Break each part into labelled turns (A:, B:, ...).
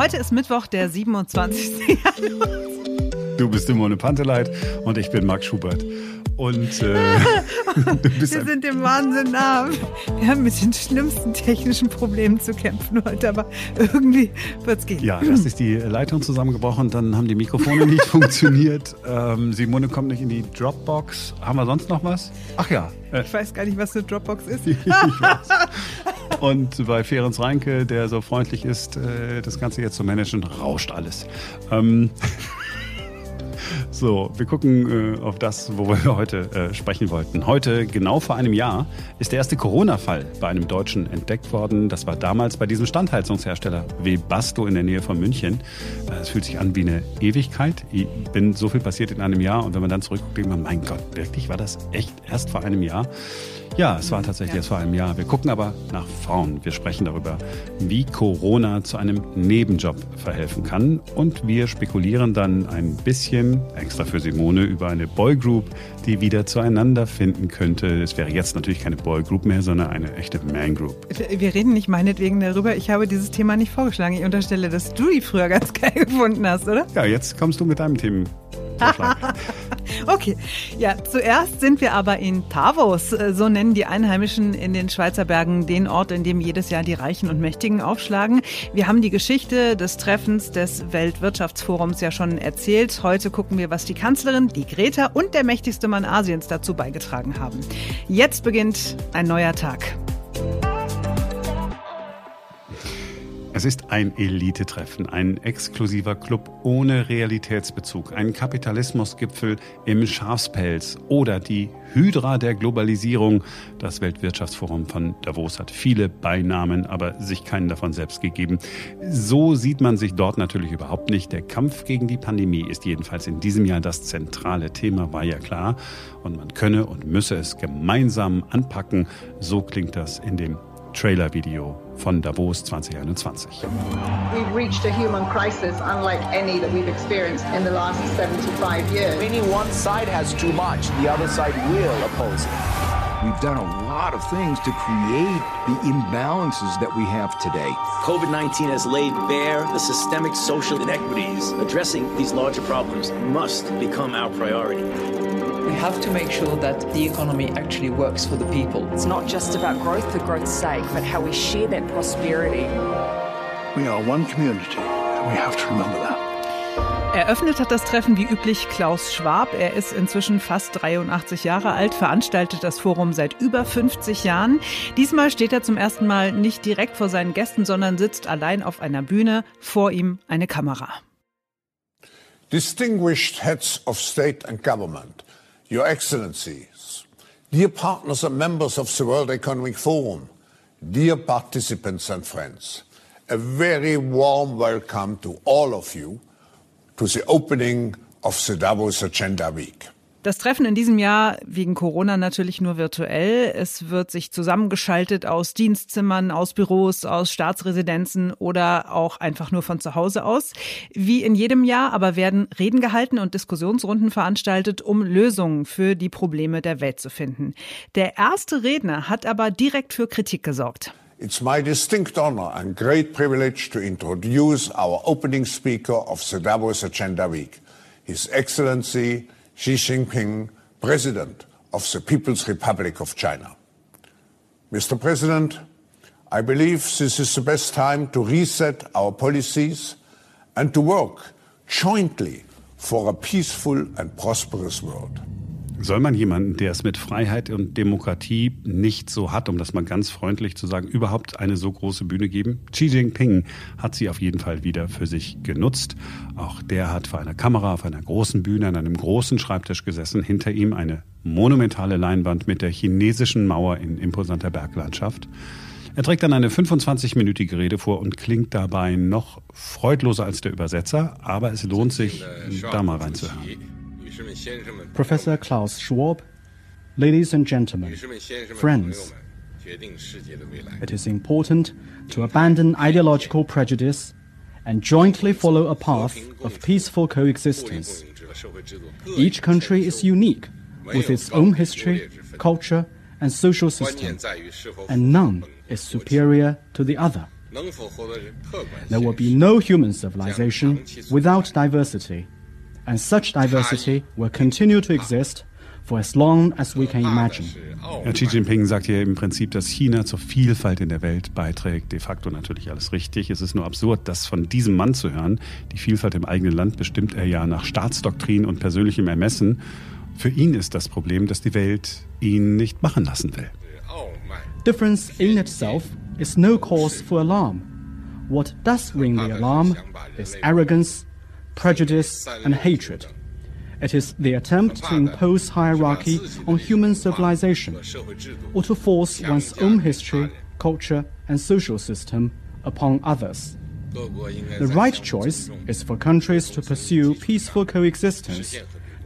A: Heute ist Mittwoch, der 27.
B: Du bist Simone Panteleit und ich bin Marc Schubert. Und äh,
A: wir sind dem Wahnsinn nah. Wir haben mit den schlimmsten technischen Problemen zu kämpfen heute, aber irgendwie wird es gehen.
B: Ja, das ist die Leitung zusammengebrochen, dann haben die Mikrofone nicht funktioniert. Ähm, Simone kommt nicht in die Dropbox. Haben wir sonst noch was? Ach ja.
A: Äh, ich weiß gar nicht, was eine Dropbox ist.
B: Und bei Ferenc Reinke, der so freundlich ist, äh, das Ganze jetzt zu managen, rauscht alles. Ähm, so, wir gucken äh, auf das, worüber wir heute äh, sprechen wollten. Heute, genau vor einem Jahr, ist der erste Corona-Fall bei einem Deutschen entdeckt worden. Das war damals bei diesem Standheizungshersteller Webasto in der Nähe von München. Äh, es fühlt sich an wie eine Ewigkeit. Ich bin so viel passiert in einem Jahr und wenn man dann zurückguckt, denkt man, mein Gott, wirklich war das echt erst vor einem Jahr? Ja, es war tatsächlich erst vor einem Jahr. Wir gucken aber nach vorn. Wir sprechen darüber, wie Corona zu einem Nebenjob verhelfen kann. Und wir spekulieren dann ein bisschen, extra für Simone, über eine Boygroup, die wieder zueinander finden könnte. Es wäre jetzt natürlich keine Boygroup mehr, sondern eine echte Mangroup.
A: Wir reden nicht meinetwegen darüber. Ich habe dieses Thema nicht vorgeschlagen. Ich unterstelle, dass du die früher ganz geil gefunden hast, oder?
B: Ja, jetzt kommst du mit deinem Themen.
A: okay, ja, zuerst sind wir aber in Tavos. So nennen die Einheimischen in den Schweizer Bergen den Ort, in dem jedes Jahr die Reichen und Mächtigen aufschlagen. Wir haben die Geschichte des Treffens des Weltwirtschaftsforums ja schon erzählt. Heute gucken wir, was die Kanzlerin, die Greta und der mächtigste Mann Asiens dazu beigetragen haben. Jetzt beginnt ein neuer Tag.
B: Es ist ein Elitetreffen, ein exklusiver Club ohne Realitätsbezug, ein Kapitalismusgipfel im Schafspelz oder die Hydra der Globalisierung. Das Weltwirtschaftsforum von Davos hat viele Beinamen, aber sich keinen davon selbst gegeben. So sieht man sich dort natürlich überhaupt nicht. Der Kampf gegen die Pandemie ist jedenfalls in diesem Jahr das zentrale Thema, war ja klar. Und man könne und müsse es gemeinsam anpacken. So klingt das in dem Trailer-Video von Davos 2021.
C: We've reached a human crisis unlike any that we've experienced in the last 75 years.
D: Any one side has too much, the other side will oppose it.
E: We've done a lot of things to create the imbalances that we have today.
F: COVID 19 has laid bare the systemic social inequities. Addressing these larger problems must become our priority.
G: We have to make sure that the economy actually works for the people.
H: It's not just about growth for growth's sake, but how we share that prosperity.
I: We are one community, and we have to remember that.
A: Eröffnet hat das Treffen wie üblich Klaus Schwab. Er ist inzwischen fast 83 Jahre alt, veranstaltet das Forum seit über 50 Jahren. Diesmal steht er zum ersten Mal nicht direkt vor seinen Gästen, sondern sitzt allein auf einer Bühne, vor ihm eine Kamera.
J: Distinguished Heads of State and Government, Your Excellencies, dear partners and members of the World Economic Forum, dear participants and friends, a very warm welcome to all of you to the opening of the Davos Agenda Week.
A: Das Treffen in diesem Jahr wegen Corona natürlich nur virtuell. Es wird sich zusammengeschaltet aus Dienstzimmern, aus Büros, aus Staatsresidenzen oder auch einfach nur von zu Hause aus. Wie in jedem Jahr aber werden Reden gehalten und Diskussionsrunden veranstaltet, um Lösungen für die Probleme der Welt zu finden. Der erste Redner hat aber direkt für Kritik gesorgt.
J: It's my distinct honor and great privilege to introduce our opening speaker of the Davos Agenda Week, His Excellency Xi Jinping, President of the People's Republic of China. Mr. President, I believe this is the best time to reset our policies and to work jointly for a peaceful and prosperous world.
B: Soll man jemanden, der es mit Freiheit und Demokratie nicht so hat, um das mal ganz freundlich zu sagen, überhaupt eine so große Bühne geben? Xi Jinping hat sie auf jeden Fall wieder für sich genutzt. Auch der hat vor einer Kamera auf einer großen Bühne an einem großen Schreibtisch gesessen. Hinter ihm eine monumentale Leinwand mit der chinesischen Mauer in imposanter Berglandschaft. Er trägt dann eine 25-minütige Rede vor und klingt dabei noch freudloser als der Übersetzer, aber es lohnt sich, da mal reinzuhören.
K: Professor Klaus Schwab, ladies and gentlemen, friends, it is important to abandon ideological prejudice and jointly follow a path of peaceful coexistence. Each country is unique with its own history, culture, and social system, and none is superior to the other. There will be no human civilization without diversity, and such diversity will continue to exist for as long as we can imagine.
B: Ja, Xi Jinping sagt hier im Prinzip, dass China zur Vielfalt in der Welt beiträgt. De facto natürlich alles richtig. Es ist nur absurd, das von diesem Mann zu hören. Die Vielfalt im eigenen Land bestimmt er ja nach Staatsdoktrin und persönlichem Ermessen. Für ihn ist das Problem, dass die Welt ihn nicht machen lassen will.
K: Difference in itself is no cause for alarm. What does ring the alarm is arrogance, prejudice, and hatred. It is the attempt to impose hierarchy on human civilization, or to force one's own history, culture, and social system upon others. The right choice is for countries to pursue peaceful coexistence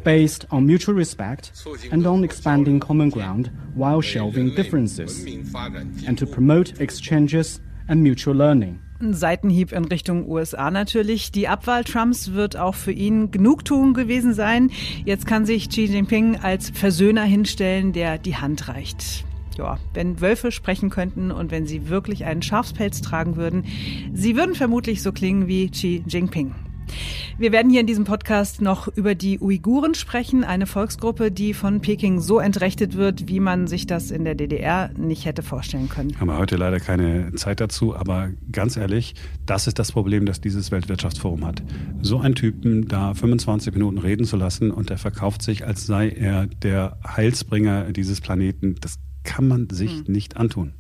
K: based on mutual respect and on expanding common ground while shelving differences, and to promote exchanges and mutual learning.
A: Ein Seitenhieb in Richtung USA natürlich. Die Abwahl Trumps wird auch für ihn Genugtuung gewesen sein. Jetzt kann sich Xi Jinping als Versöhner hinstellen, der die Hand reicht. Ja, wenn Wölfe sprechen könnten und wenn sie wirklich einen Schafspelz tragen würden, sie würden vermutlich so klingen wie Xi Jinping. Wir werden hier in diesem Podcast noch über die Uiguren sprechen, eine Volksgruppe, die von Peking so entrechtet wird, wie man sich das in der DDR nicht hätte vorstellen können.
B: Haben wir heute leider keine Zeit dazu, aber ganz ehrlich, das ist das Problem, das dieses Weltwirtschaftsforum hat. So einen Typen da 25 Minuten reden zu lassen und der verkauft sich, als sei er der Heilsbringer dieses Planeten, das kann man sich hm. nicht antun.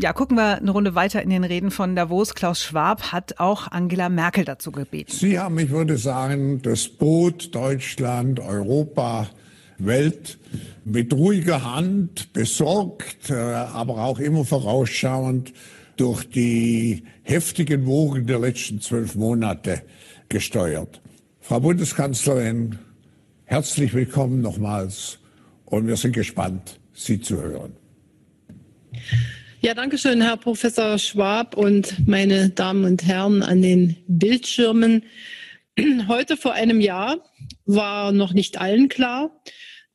A: Ja, gucken wir eine Runde weiter in den Reden von Davos. Klaus Schwab hat auch Angela Merkel dazu gebeten.
J: Sie haben, ich würde sagen, das Boot Deutschland, Europa, Welt mit ruhiger Hand besorgt, äh, aber auch immer vorausschauend durch die heftigen Wogen der letzten zwölf Monate gesteuert. Frau Bundeskanzlerin, herzlich willkommen nochmals und wir sind gespannt, Sie zu hören.
L: Ja, danke schön, Herr Professor Schwab und meine Damen und Herren an den Bildschirmen. Heute vor einem Jahr war noch nicht allen klar,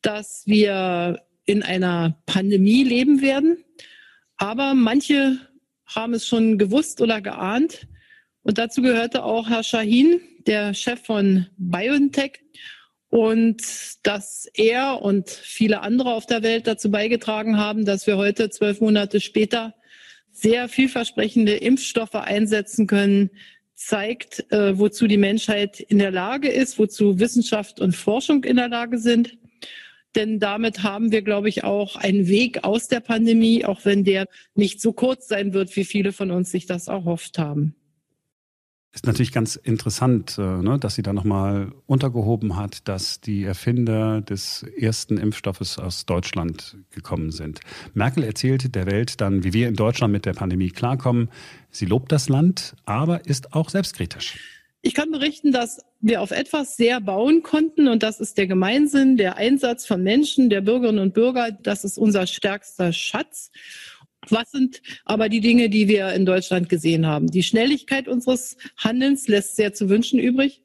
L: dass wir in einer Pandemie leben werden. Aber manche haben es schon gewusst oder geahnt. Und dazu gehörte auch Herr Shahin, der Chef von BioNTech und dass er und viele andere auf der Welt dazu beigetragen haben, dass wir heute zwölf Monate später sehr vielversprechende Impfstoffe einsetzen können, zeigt, äh, wozu die Menschheit in der Lage ist, wozu Wissenschaft und Forschung in der Lage sind. Denn damit haben wir, glaube ich, auch einen Weg aus der Pandemie, auch wenn der nicht so kurz sein wird, wie viele von uns sich das erhofft haben.
B: Ist natürlich ganz interessant, äh, ne, dass sie da nochmal untergehoben hat, dass die Erfinder des ersten Impfstoffes aus Deutschland gekommen sind. Merkel erzählt der Welt dann, wie wir in Deutschland mit der Pandemie klarkommen. Sie lobt das Land, aber ist auch selbstkritisch.
L: Ich kann berichten, dass wir auf etwas sehr bauen konnten und das ist der Gemeinsinn, der Einsatz von Menschen, der Bürgerinnen und Bürger. Das ist unser stärkster Schatz. Was sind aber die Dinge, die wir in Deutschland gesehen haben? Die Schnelligkeit unseres Handelns lässt sehr zu wünschen übrig.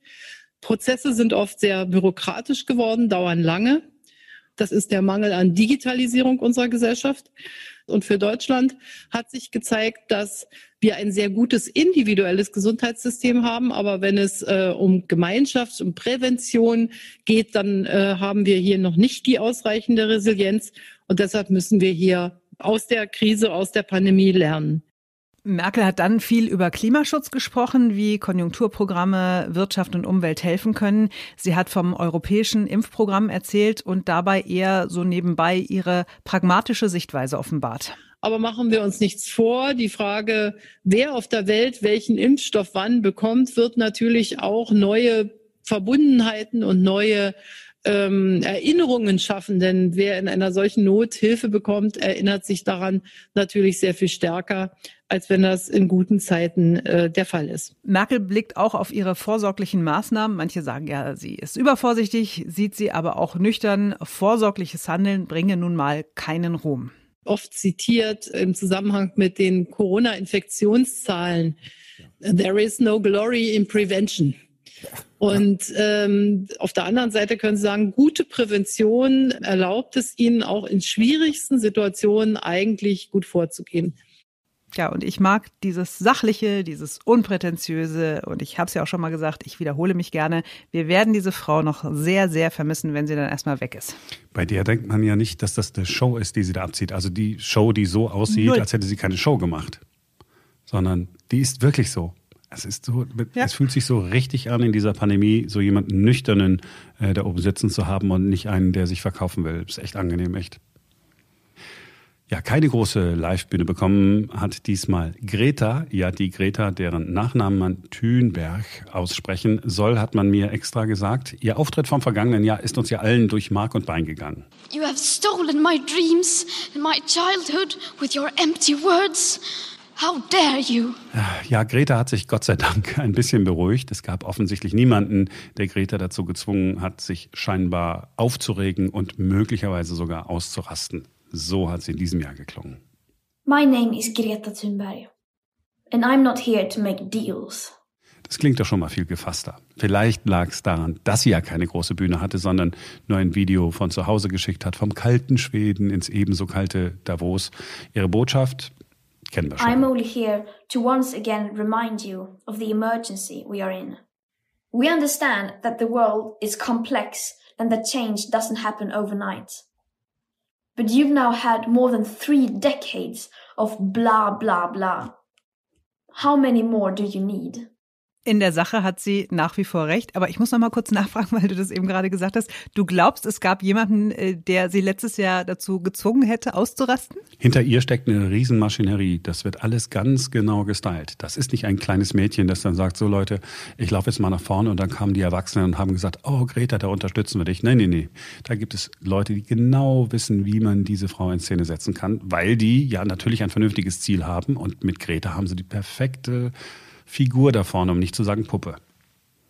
L: Prozesse sind oft sehr bürokratisch geworden, dauern lange. Das ist der Mangel an Digitalisierung unserer Gesellschaft. Und für Deutschland hat sich gezeigt, dass wir ein sehr gutes individuelles Gesundheitssystem haben. Aber wenn es äh, um Gemeinschaft, um Prävention geht, dann äh, haben wir hier noch nicht die ausreichende Resilienz. Und deshalb müssen wir hier aus der Krise, aus der Pandemie lernen.
A: Merkel hat dann viel über Klimaschutz gesprochen, wie Konjunkturprogramme Wirtschaft und Umwelt helfen können. Sie hat vom europäischen Impfprogramm erzählt und dabei eher so nebenbei ihre pragmatische Sichtweise offenbart.
L: Aber machen wir uns nichts vor. Die Frage, wer auf der Welt welchen Impfstoff wann bekommt, wird natürlich auch neue Verbundenheiten und neue ähm, Erinnerungen schaffen. Denn wer in einer solchen Not Hilfe bekommt, erinnert sich daran natürlich sehr viel stärker, als wenn das in guten Zeiten äh, der Fall ist.
A: Merkel blickt auch auf ihre vorsorglichen Maßnahmen. Manche sagen ja, sie ist übervorsichtig, sieht sie aber auch nüchtern. Vorsorgliches Handeln bringe nun mal keinen Ruhm.
L: Oft zitiert im Zusammenhang mit den Corona-Infektionszahlen. There is no glory in prevention. Und ähm, auf der anderen Seite können Sie sagen, gute Prävention erlaubt es Ihnen auch in schwierigsten Situationen eigentlich gut vorzugehen.
A: Ja, und ich mag dieses Sachliche, dieses Unprätentiöse und ich habe es ja auch schon mal gesagt, ich wiederhole mich gerne, wir werden diese Frau noch sehr, sehr vermissen, wenn sie dann erstmal weg ist.
B: Bei der denkt man ja nicht, dass das eine Show ist, die sie da abzieht. Also die Show, die so aussieht, Null. als hätte sie keine Show gemacht. Sondern die ist wirklich so. Es ist so, ja. es fühlt sich so richtig an in dieser Pandemie, so jemanden nüchternen äh, da oben sitzen zu haben und nicht einen, der sich verkaufen will. Das ist echt angenehm, echt. Ja, keine große Live-Bühne bekommen hat diesmal Greta. Ja, die Greta, deren Nachnamen man Thünberg aussprechen soll, hat man mir extra gesagt. Ihr Auftritt vom vergangenen Jahr ist uns ja allen durch Mark und Bein gegangen.
M: You have stolen my dreams and my childhood with your empty words. How dare you?
B: Ja, Greta hat sich Gott sei Dank ein bisschen beruhigt. Es gab offensichtlich niemanden, der Greta dazu gezwungen hat, sich scheinbar aufzuregen und möglicherweise sogar auszurasten. So hat sie in diesem Jahr geklungen.
N: My name is Greta Thunberg. And I'm not here to make deals.
B: Das klingt doch schon mal viel gefasster. Vielleicht lag es daran, dass sie ja keine große Bühne hatte, sondern nur ein Video von zu Hause geschickt hat, vom kalten Schweden ins ebenso kalte Davos. Ihre Botschaft kennen wir schon.
N: I'm only here to once again remind you of the emergency we are in. We understand that the world is complex and that change doesn't happen overnight. But you've now had more than three decades of blah, blah, blah. How many more do you need?
A: In der Sache hat sie nach wie vor recht, aber ich muss noch mal kurz nachfragen, weil du das eben gerade gesagt hast. Du glaubst, es gab jemanden, äh, der sie letztes Jahr dazu gezwungen hätte, auszurasten?
B: Hinter ihr steckt eine Riesenmaschinerie. Das wird alles ganz genau gestylt. Das ist nicht ein kleines Mädchen, das dann sagt, so Leute, ich laufe jetzt mal nach vorne und dann kamen die Erwachsenen und haben gesagt, oh Greta, da unterstützen wir dich. Nein, nein, nein. Da gibt es Leute, die genau wissen, wie man diese Frau in Szene setzen kann, weil die ja natürlich ein vernünftiges Ziel haben und mit Greta haben sie die perfekte Figur da vorne, um nicht zu sagen Puppe.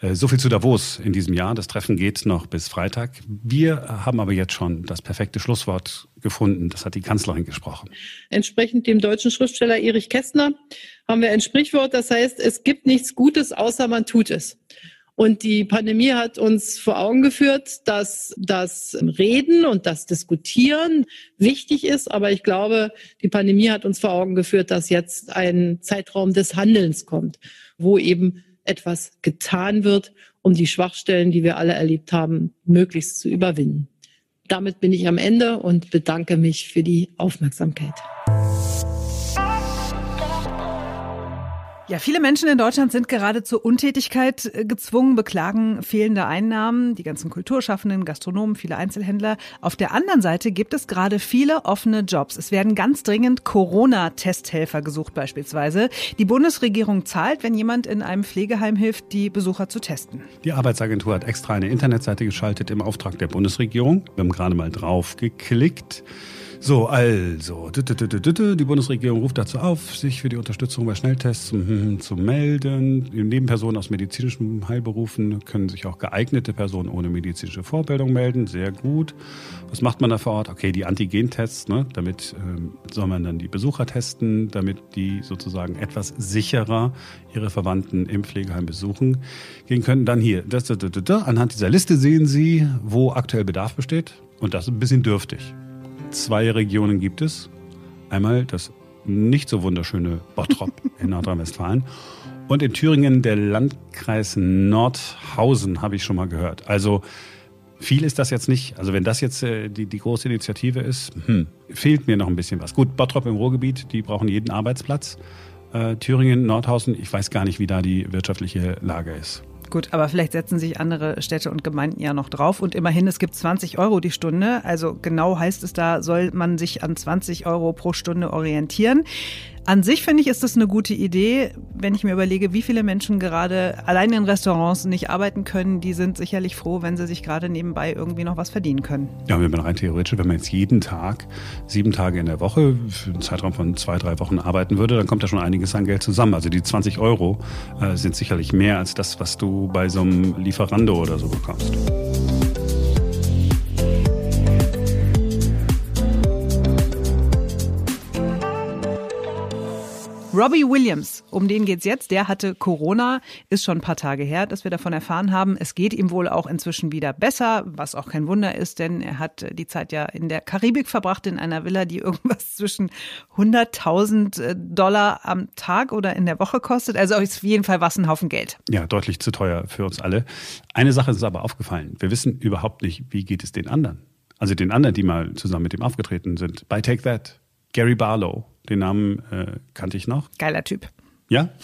B: Äh, so viel zu Davos in diesem Jahr. Das Treffen geht noch bis Freitag. Wir haben aber jetzt schon das perfekte Schlusswort gefunden. Das hat die Kanzlerin gesprochen.
L: Entsprechend dem deutschen Schriftsteller Erich Kästner haben wir ein Sprichwort, das heißt, es gibt nichts Gutes, außer man tut es. Und die Pandemie hat uns vor Augen geführt, dass das Reden und das Diskutieren wichtig ist. Aber ich glaube, die Pandemie hat uns vor Augen geführt, dass jetzt ein Zeitraum des Handelns kommt, wo eben etwas getan wird, um die Schwachstellen, die wir alle erlebt haben, möglichst zu überwinden. Damit bin ich am Ende und bedanke mich für die Aufmerksamkeit.
A: Ja, viele Menschen in Deutschland sind gerade zur Untätigkeit äh, gezwungen, beklagen fehlende Einnahmen, die ganzen Kulturschaffenden, Gastronomen, viele Einzelhändler. Auf der anderen Seite gibt es gerade viele offene Jobs. Es werden ganz dringend Corona-Testhelfer gesucht beispielsweise. Die Bundesregierung zahlt, wenn jemand in einem Pflegeheim hilft, die Besucher zu testen.
B: Die Arbeitsagentur hat extra eine Internetseite geschaltet im Auftrag der Bundesregierung. Wir haben gerade mal drauf geklickt. So, also, die Bundesregierung ruft dazu auf, sich für die Unterstützung bei Schnelltests hm, hm, zu melden. Nebenpersonen aus medizinischen Heilberufen können sich auch geeignete Personen ohne medizinische Vorbildung melden. Sehr gut. Was macht man da vor Ort? Okay, die Antigentests, ne? damit ähm, soll man dann die Besucher testen, damit die sozusagen etwas sicherer ihre Verwandten im Pflegeheim besuchen gehen können. Dann hier, das, das, das, anhand dieser Liste sehen Sie, wo aktuell Bedarf besteht. Und das ist ein bisschen dürftig. Zwei Regionen gibt es. Einmal das nicht so wunderschöne Bottrop in Nordrhein-Westfalen und in Thüringen der Landkreis Nordhausen, habe ich schon mal gehört. Also viel ist das jetzt nicht. Also wenn das jetzt äh, die, die große Initiative ist, hm, fehlt mir noch ein bisschen was. Gut, Bottrop im Ruhrgebiet, die brauchen jeden Arbeitsplatz. Äh, Thüringen, Nordhausen, ich weiß gar nicht, wie da die wirtschaftliche Lage ist.
A: Gut, aber vielleicht setzen sich andere Städte und Gemeinden ja noch drauf. Und immerhin, es gibt 20 Euro die Stunde. Also genau heißt es da, soll man sich an 20 Euro pro Stunde orientieren. An sich finde ich, ist das eine gute Idee, wenn ich mir überlege, wie viele Menschen gerade allein in Restaurants nicht arbeiten können. Die sind sicherlich froh, wenn sie sich gerade nebenbei irgendwie noch was verdienen können.
B: Ja, wenn man rein theoretisch, wenn man jetzt jeden Tag, sieben Tage in der Woche, für einen Zeitraum von zwei, drei Wochen arbeiten würde, dann kommt da schon einiges an Geld zusammen. Also die 20 Euro äh, sind sicherlich mehr als das, was du bei so einem Lieferando oder so bekommst.
A: Robbie Williams, um den geht's jetzt. Der hatte Corona, ist schon ein paar Tage her, dass wir davon erfahren haben. Es geht ihm wohl auch inzwischen wieder besser, was auch kein Wunder ist, denn er hat die Zeit ja in der Karibik verbracht, in einer Villa, die irgendwas zwischen 100.000 äh, Dollar am Tag oder in der Woche kostet. Also auf jeden Fall was ein Haufen Geld.
B: Ja, deutlich zu teuer für uns alle. Eine Sache ist aber aufgefallen. Wir wissen überhaupt nicht, wie geht es den anderen. Also den anderen, die mal zusammen mit ihm aufgetreten sind. Bei Take That, Gary Barlow, den Namen äh, kannte ich noch.
A: Geiler Typ.
B: Ja?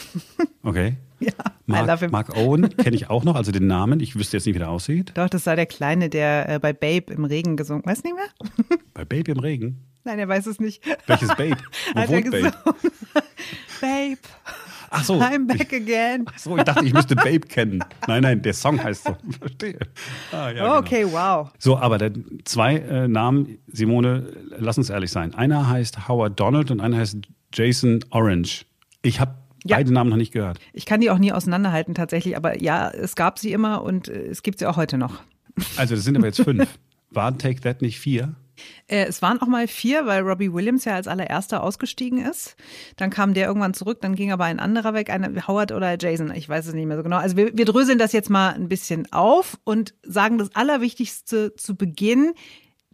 B: Okay.
A: ja,
B: Mark,
A: I love him.
B: Mark Owen kenne ich auch noch, also den Namen. Ich wüsste jetzt nicht, wie der aussieht.
A: Doch, das war der Kleine, der äh, bei Babe im Regen gesungen. Weißt du nicht mehr?
B: Bei Babe im Regen.
A: Nein, er weiß es nicht.
B: Welches Babe? Wo
A: Hat er
B: wohnt Babe?
A: gesungen. Babe,
B: Ach so.
A: I'm back again.
B: Ach so, ich dachte, ich müsste Babe kennen. Nein, nein, der Song heißt so. Verstehe. Ah, ja, genau.
A: okay, wow.
B: So, aber der, zwei äh, Namen, Simone, lass uns ehrlich sein. Einer heißt Howard Donald und einer heißt Jason Orange. Ich habe
A: Ja.
B: beide Namen noch nicht gehört.
A: Ich kann die auch nie auseinanderhalten tatsächlich, aber ja, es gab sie immer und äh, es gibt sie auch heute noch.
B: Also, das sind aber jetzt fünf. Waren Take That nicht vier?
A: Äh, es waren auch mal vier, weil Robbie Williams ja als allererster ausgestiegen ist. Dann kam der irgendwann zurück, dann ging aber ein anderer weg, einer Howard oder Jason, ich weiß es nicht mehr so genau. Also wir, wir dröseln das jetzt mal ein bisschen auf und sagen das Allerwichtigste zu Beginn.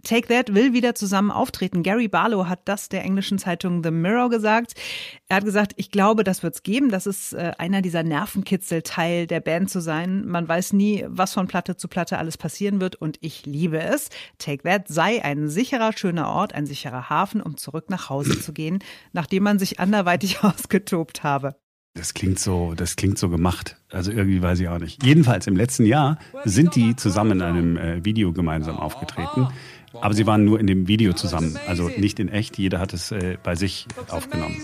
A: Take That will wieder zusammen auftreten. Gary Barlow hat das der englischen Zeitung The Mirror gesagt. Er hat gesagt, ich glaube, das wird's geben. Das ist äh, einer dieser Nervenkitzel-Teil der Band zu sein. Man weiß nie, was von Platte zu Platte alles passieren wird und ich liebe es. Take That sei ein sicherer, schöner Ort, ein sicherer Hafen, um zurück nach Hause zu gehen, nachdem man sich anderweitig ausgetobt habe.
B: Das klingt so, das klingt so gemacht. Also irgendwie weiß ich auch nicht. Jedenfalls im letzten Jahr sind die zusammen in einem äh, Video gemeinsam aufgetreten. Aber sie waren nur in dem Video zusammen, also nicht in echt. Jeder hat es äh, bei sich aufgenommen.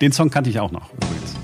B: Den Song kannte ich auch noch übrigens.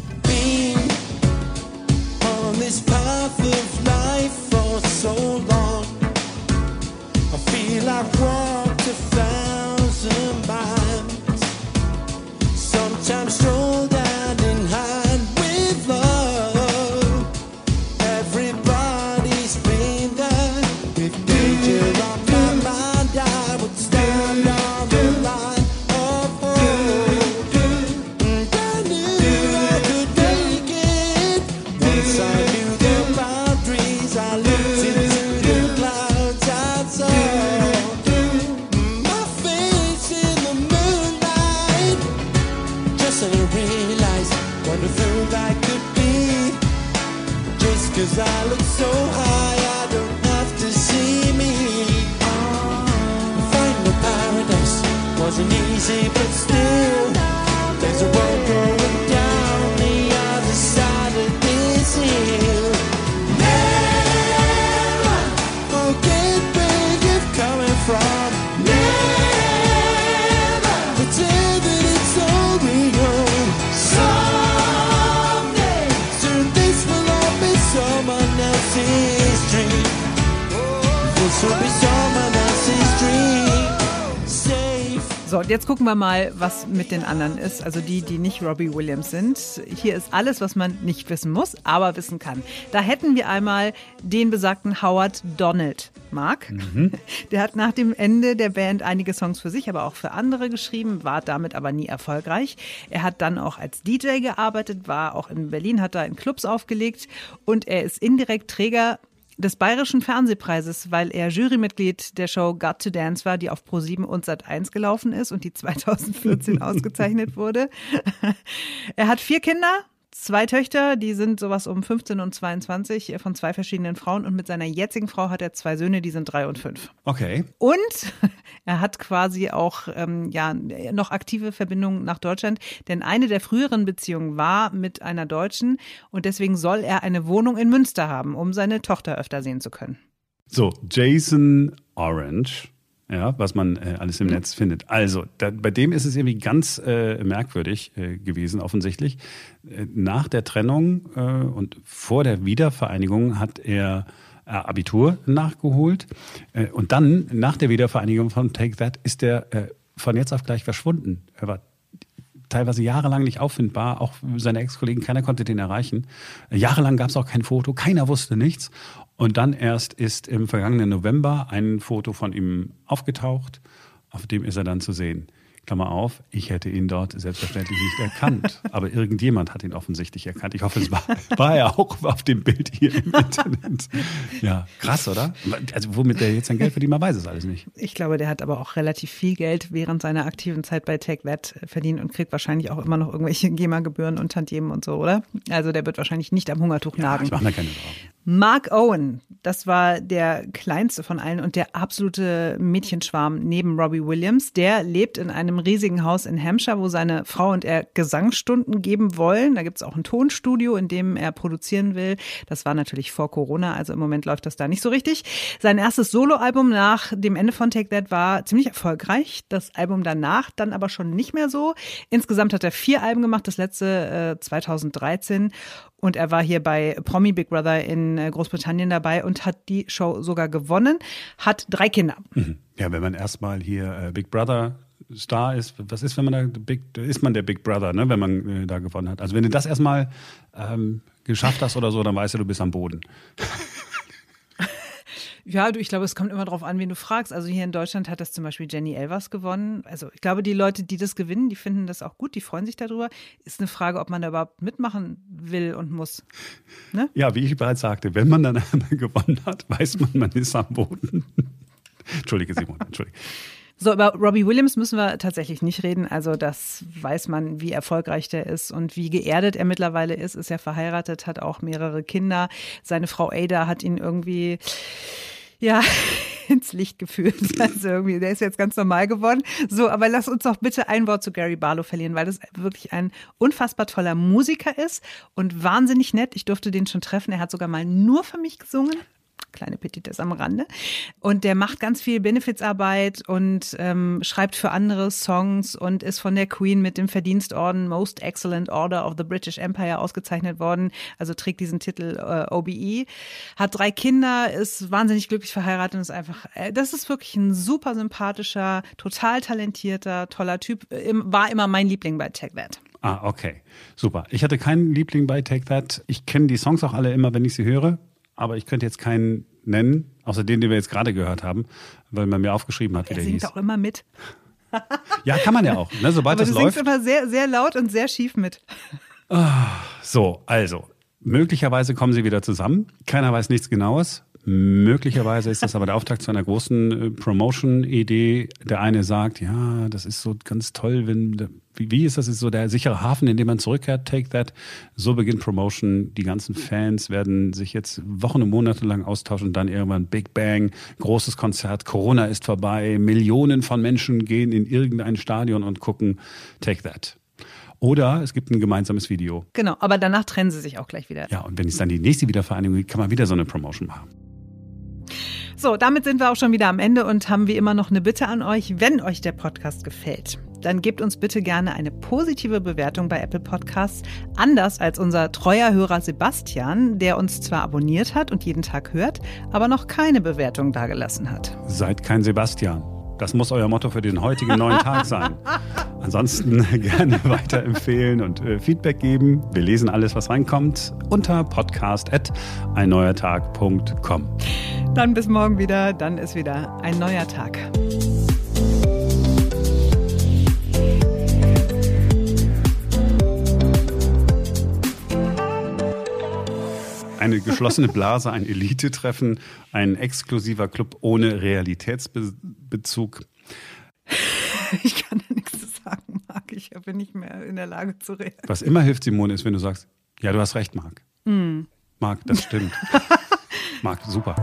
O: So,
A: und jetzt gucken wir mal, was mit den anderen ist. Also die, die nicht Robbie Williams sind. Hier ist alles, was man nicht wissen muss, aber wissen kann. Da hätten wir einmal den besagten Howard Donald. Mark, der hat nach dem Ende der Band einige Songs für sich, aber auch für andere geschrieben, war damit aber nie erfolgreich. Er hat dann auch als DJ gearbeitet, war auch in Berlin, hat da in Clubs aufgelegt und er ist indirekt Träger des Bayerischen Fernsehpreises, weil er Jurymitglied der Show Got to Dance war, die auf Pro7 und Sat1 gelaufen ist und die 2014 ausgezeichnet wurde. Er hat vier Kinder, zwei Töchter, die sind sowas um 15 und 22 von zwei verschiedenen Frauen und mit seiner jetzigen Frau hat er zwei Söhne, die sind drei und fünf.
B: Okay.
A: Und er hat quasi auch ähm, ja noch aktive Verbindungen nach Deutschland, denn eine der früheren Beziehungen war mit einer Deutschen und deswegen soll er eine Wohnung in Münster haben, um seine Tochter öfter sehen zu können.
B: So, Jason Orange, ja, was man äh, alles im Netz findet. Also, da, bei dem ist es irgendwie ganz äh, merkwürdig äh, gewesen, offensichtlich. Äh, nach der Trennung äh, und vor der Wiedervereinigung hat er äh, Abitur nachgeholt. Und dann, nach der Wiedervereinigung von Take That, ist er von jetzt auf gleich verschwunden. Er war teilweise jahrelang nicht auffindbar, auch seine Ex-Kollegen, keiner konnte den erreichen. Jahrelang gab es auch kein Foto, keiner wusste nichts. Und dann erst ist im vergangenen November ein Foto von ihm aufgetaucht, auf dem ist er dann zu sehen. Klammer auf, ich hätte ihn dort selbstverständlich nicht erkannt. Aber irgendjemand hat ihn offensichtlich erkannt. Ich hoffe, es war, war er auch auf dem Bild hier im Internet. Ja, krass, oder? Also womit der jetzt sein Geld verdient, man weiß es alles nicht.
A: Ich glaube, der hat aber auch relativ viel Geld während seiner aktiven Zeit bei Take That verdient und kriegt wahrscheinlich auch immer noch irgendwelche GEMA-Gebühren und Tantiemen und so, oder? Also der wird wahrscheinlich nicht am Hungertuch nagen.
B: Ich mache mir keine Sorgen.
A: Mark Owen, das war der kleinste von allen und der absolute Mädchenschwarm neben Robbie Williams. Der lebt in einem riesigen Haus in Hampshire, wo seine Frau und er Gesangsstunden geben wollen. Da gibt's auch ein Tonstudio, in dem er produzieren will. Das war natürlich vor Corona, also im Moment läuft das da nicht so richtig. Sein erstes Soloalbum nach dem Ende von Take That war ziemlich erfolgreich. Das Album danach dann aber schon nicht mehr so. Insgesamt hat er vier Alben gemacht, das letzte äh, 2013. Und er war hier bei Promi Big Brother in äh, Großbritannien dabei und hat die Show sogar gewonnen, hat drei Kinder.
B: Mhm. Ja, wenn man erstmal hier äh, Big Brother Star ist, was ist, wenn man da Big, ist man der Big Brother, ne, wenn man äh, da gewonnen hat. Also wenn du das erstmal ähm, geschafft hast oder so, dann weißt du, du bist am Boden.
A: Ja, du, ich glaube, es kommt immer darauf an, wen du fragst. Also hier in Deutschland hat das zum Beispiel Jenny Elvers gewonnen. Also ich glaube, die Leute, die das gewinnen, die finden das auch gut, die freuen sich darüber. Ist eine Frage, ob man da überhaupt mitmachen will und muss. Ne?
B: Ja, wie ich bereits sagte, wenn man dann einmal gewonnen hat, weiß man, man ist am Boden. Entschuldige, Simon, entschuldige.
A: So, über Robbie Williams müssen wir tatsächlich nicht reden. Also das weiß man, wie erfolgreich der ist und wie geerdet er mittlerweile ist. Ist ja verheiratet, hat auch mehrere Kinder. Seine Frau Ada hat ihn irgendwie ja, ins Licht geführt. Also irgendwie, der ist jetzt ganz normal geworden. So, aber lass uns doch bitte ein Wort zu Gary Barlow verlieren, weil das wirklich ein unfassbar toller Musiker ist und wahnsinnig nett. Ich durfte den schon treffen. Er hat sogar mal nur für mich gesungen kleine Petites am Rande. Und der macht ganz viel Benefizarbeit und ähm, schreibt für andere Songs und ist von der Queen mit dem Verdienstorden Most Excellent Order of the British Empire ausgezeichnet worden. Also trägt diesen Titel äh, OBE. Hat drei Kinder, ist wahnsinnig glücklich verheiratet und ist einfach, äh, das ist wirklich ein super sympathischer, total talentierter, toller Typ. War immer mein Liebling bei Tech That.
B: Ah, okay. Super. Ich hatte keinen Liebling bei Take That. Ich kenne die Songs auch alle immer, wenn ich sie höre aber ich könnte jetzt keinen nennen, außer den, den wir jetzt gerade gehört haben, weil man mir aufgeschrieben hat, wie
A: er
B: der
A: singt
B: hieß.
A: auch immer mit.
B: Ja, kann man ja auch, ne, sobald
A: Aber
B: das
A: du
B: läuft.
A: singst immer sehr, sehr laut und sehr schief mit.
B: So, also, möglicherweise kommen sie wieder zusammen. Keiner weiß nichts Genaues. Möglicherweise ist das aber der Auftakt zu einer großen äh, Promotion-Idee. Der eine sagt, ja, das ist so ganz toll, wenn, wie, ist das, ist so der sichere Hafen, in dem man zurückkehrt, take that. So beginnt Promotion. Die ganzen Fans werden sich jetzt Wochen und Monate lang austauschen und dann irgendwann Big Bang, großes Konzert, Corona ist vorbei, Millionen von Menschen gehen in irgendein Stadion und gucken take that. Oder es gibt ein gemeinsames Video.
A: Genau, aber danach trennen sie sich auch gleich wieder.
B: Ja, und wenn es dann die nächste Wiedervereinigung gibt, kann man wieder so eine Promotion machen.
A: So, damit sind wir auch schon wieder am Ende und haben wie immer noch eine Bitte an euch. Wenn euch der Podcast gefällt, dann gebt uns bitte gerne eine positive Bewertung bei Apple Podcasts. Anders als unser treuer Hörer Sebastian, der uns zwar abonniert hat und jeden Tag hört, aber noch keine Bewertung dagelassen hat.
B: Seid kein Sebastian. Das muss euer Motto für den heutigen neuen Tag sein. Ansonsten gerne weiterempfehlen und äh, Feedback geben. Wir lesen alles, was reinkommt, unter podcast.einneuertag.com.
A: Dann bis morgen wieder, dann ist wieder ein neuer Tag.
B: Eine geschlossene Blase, ein Elite-Treffen, ein exklusiver Club ohne Realitätsbezug.
A: Ich kann da nichts zu sagen, Marc. Ich bin nicht mehr in der Lage zu reden.
B: Was immer hilft, Simone, ist, wenn du sagst, ja, du hast recht, Marc.
A: Mm.
B: Marc, das stimmt. Marc, super.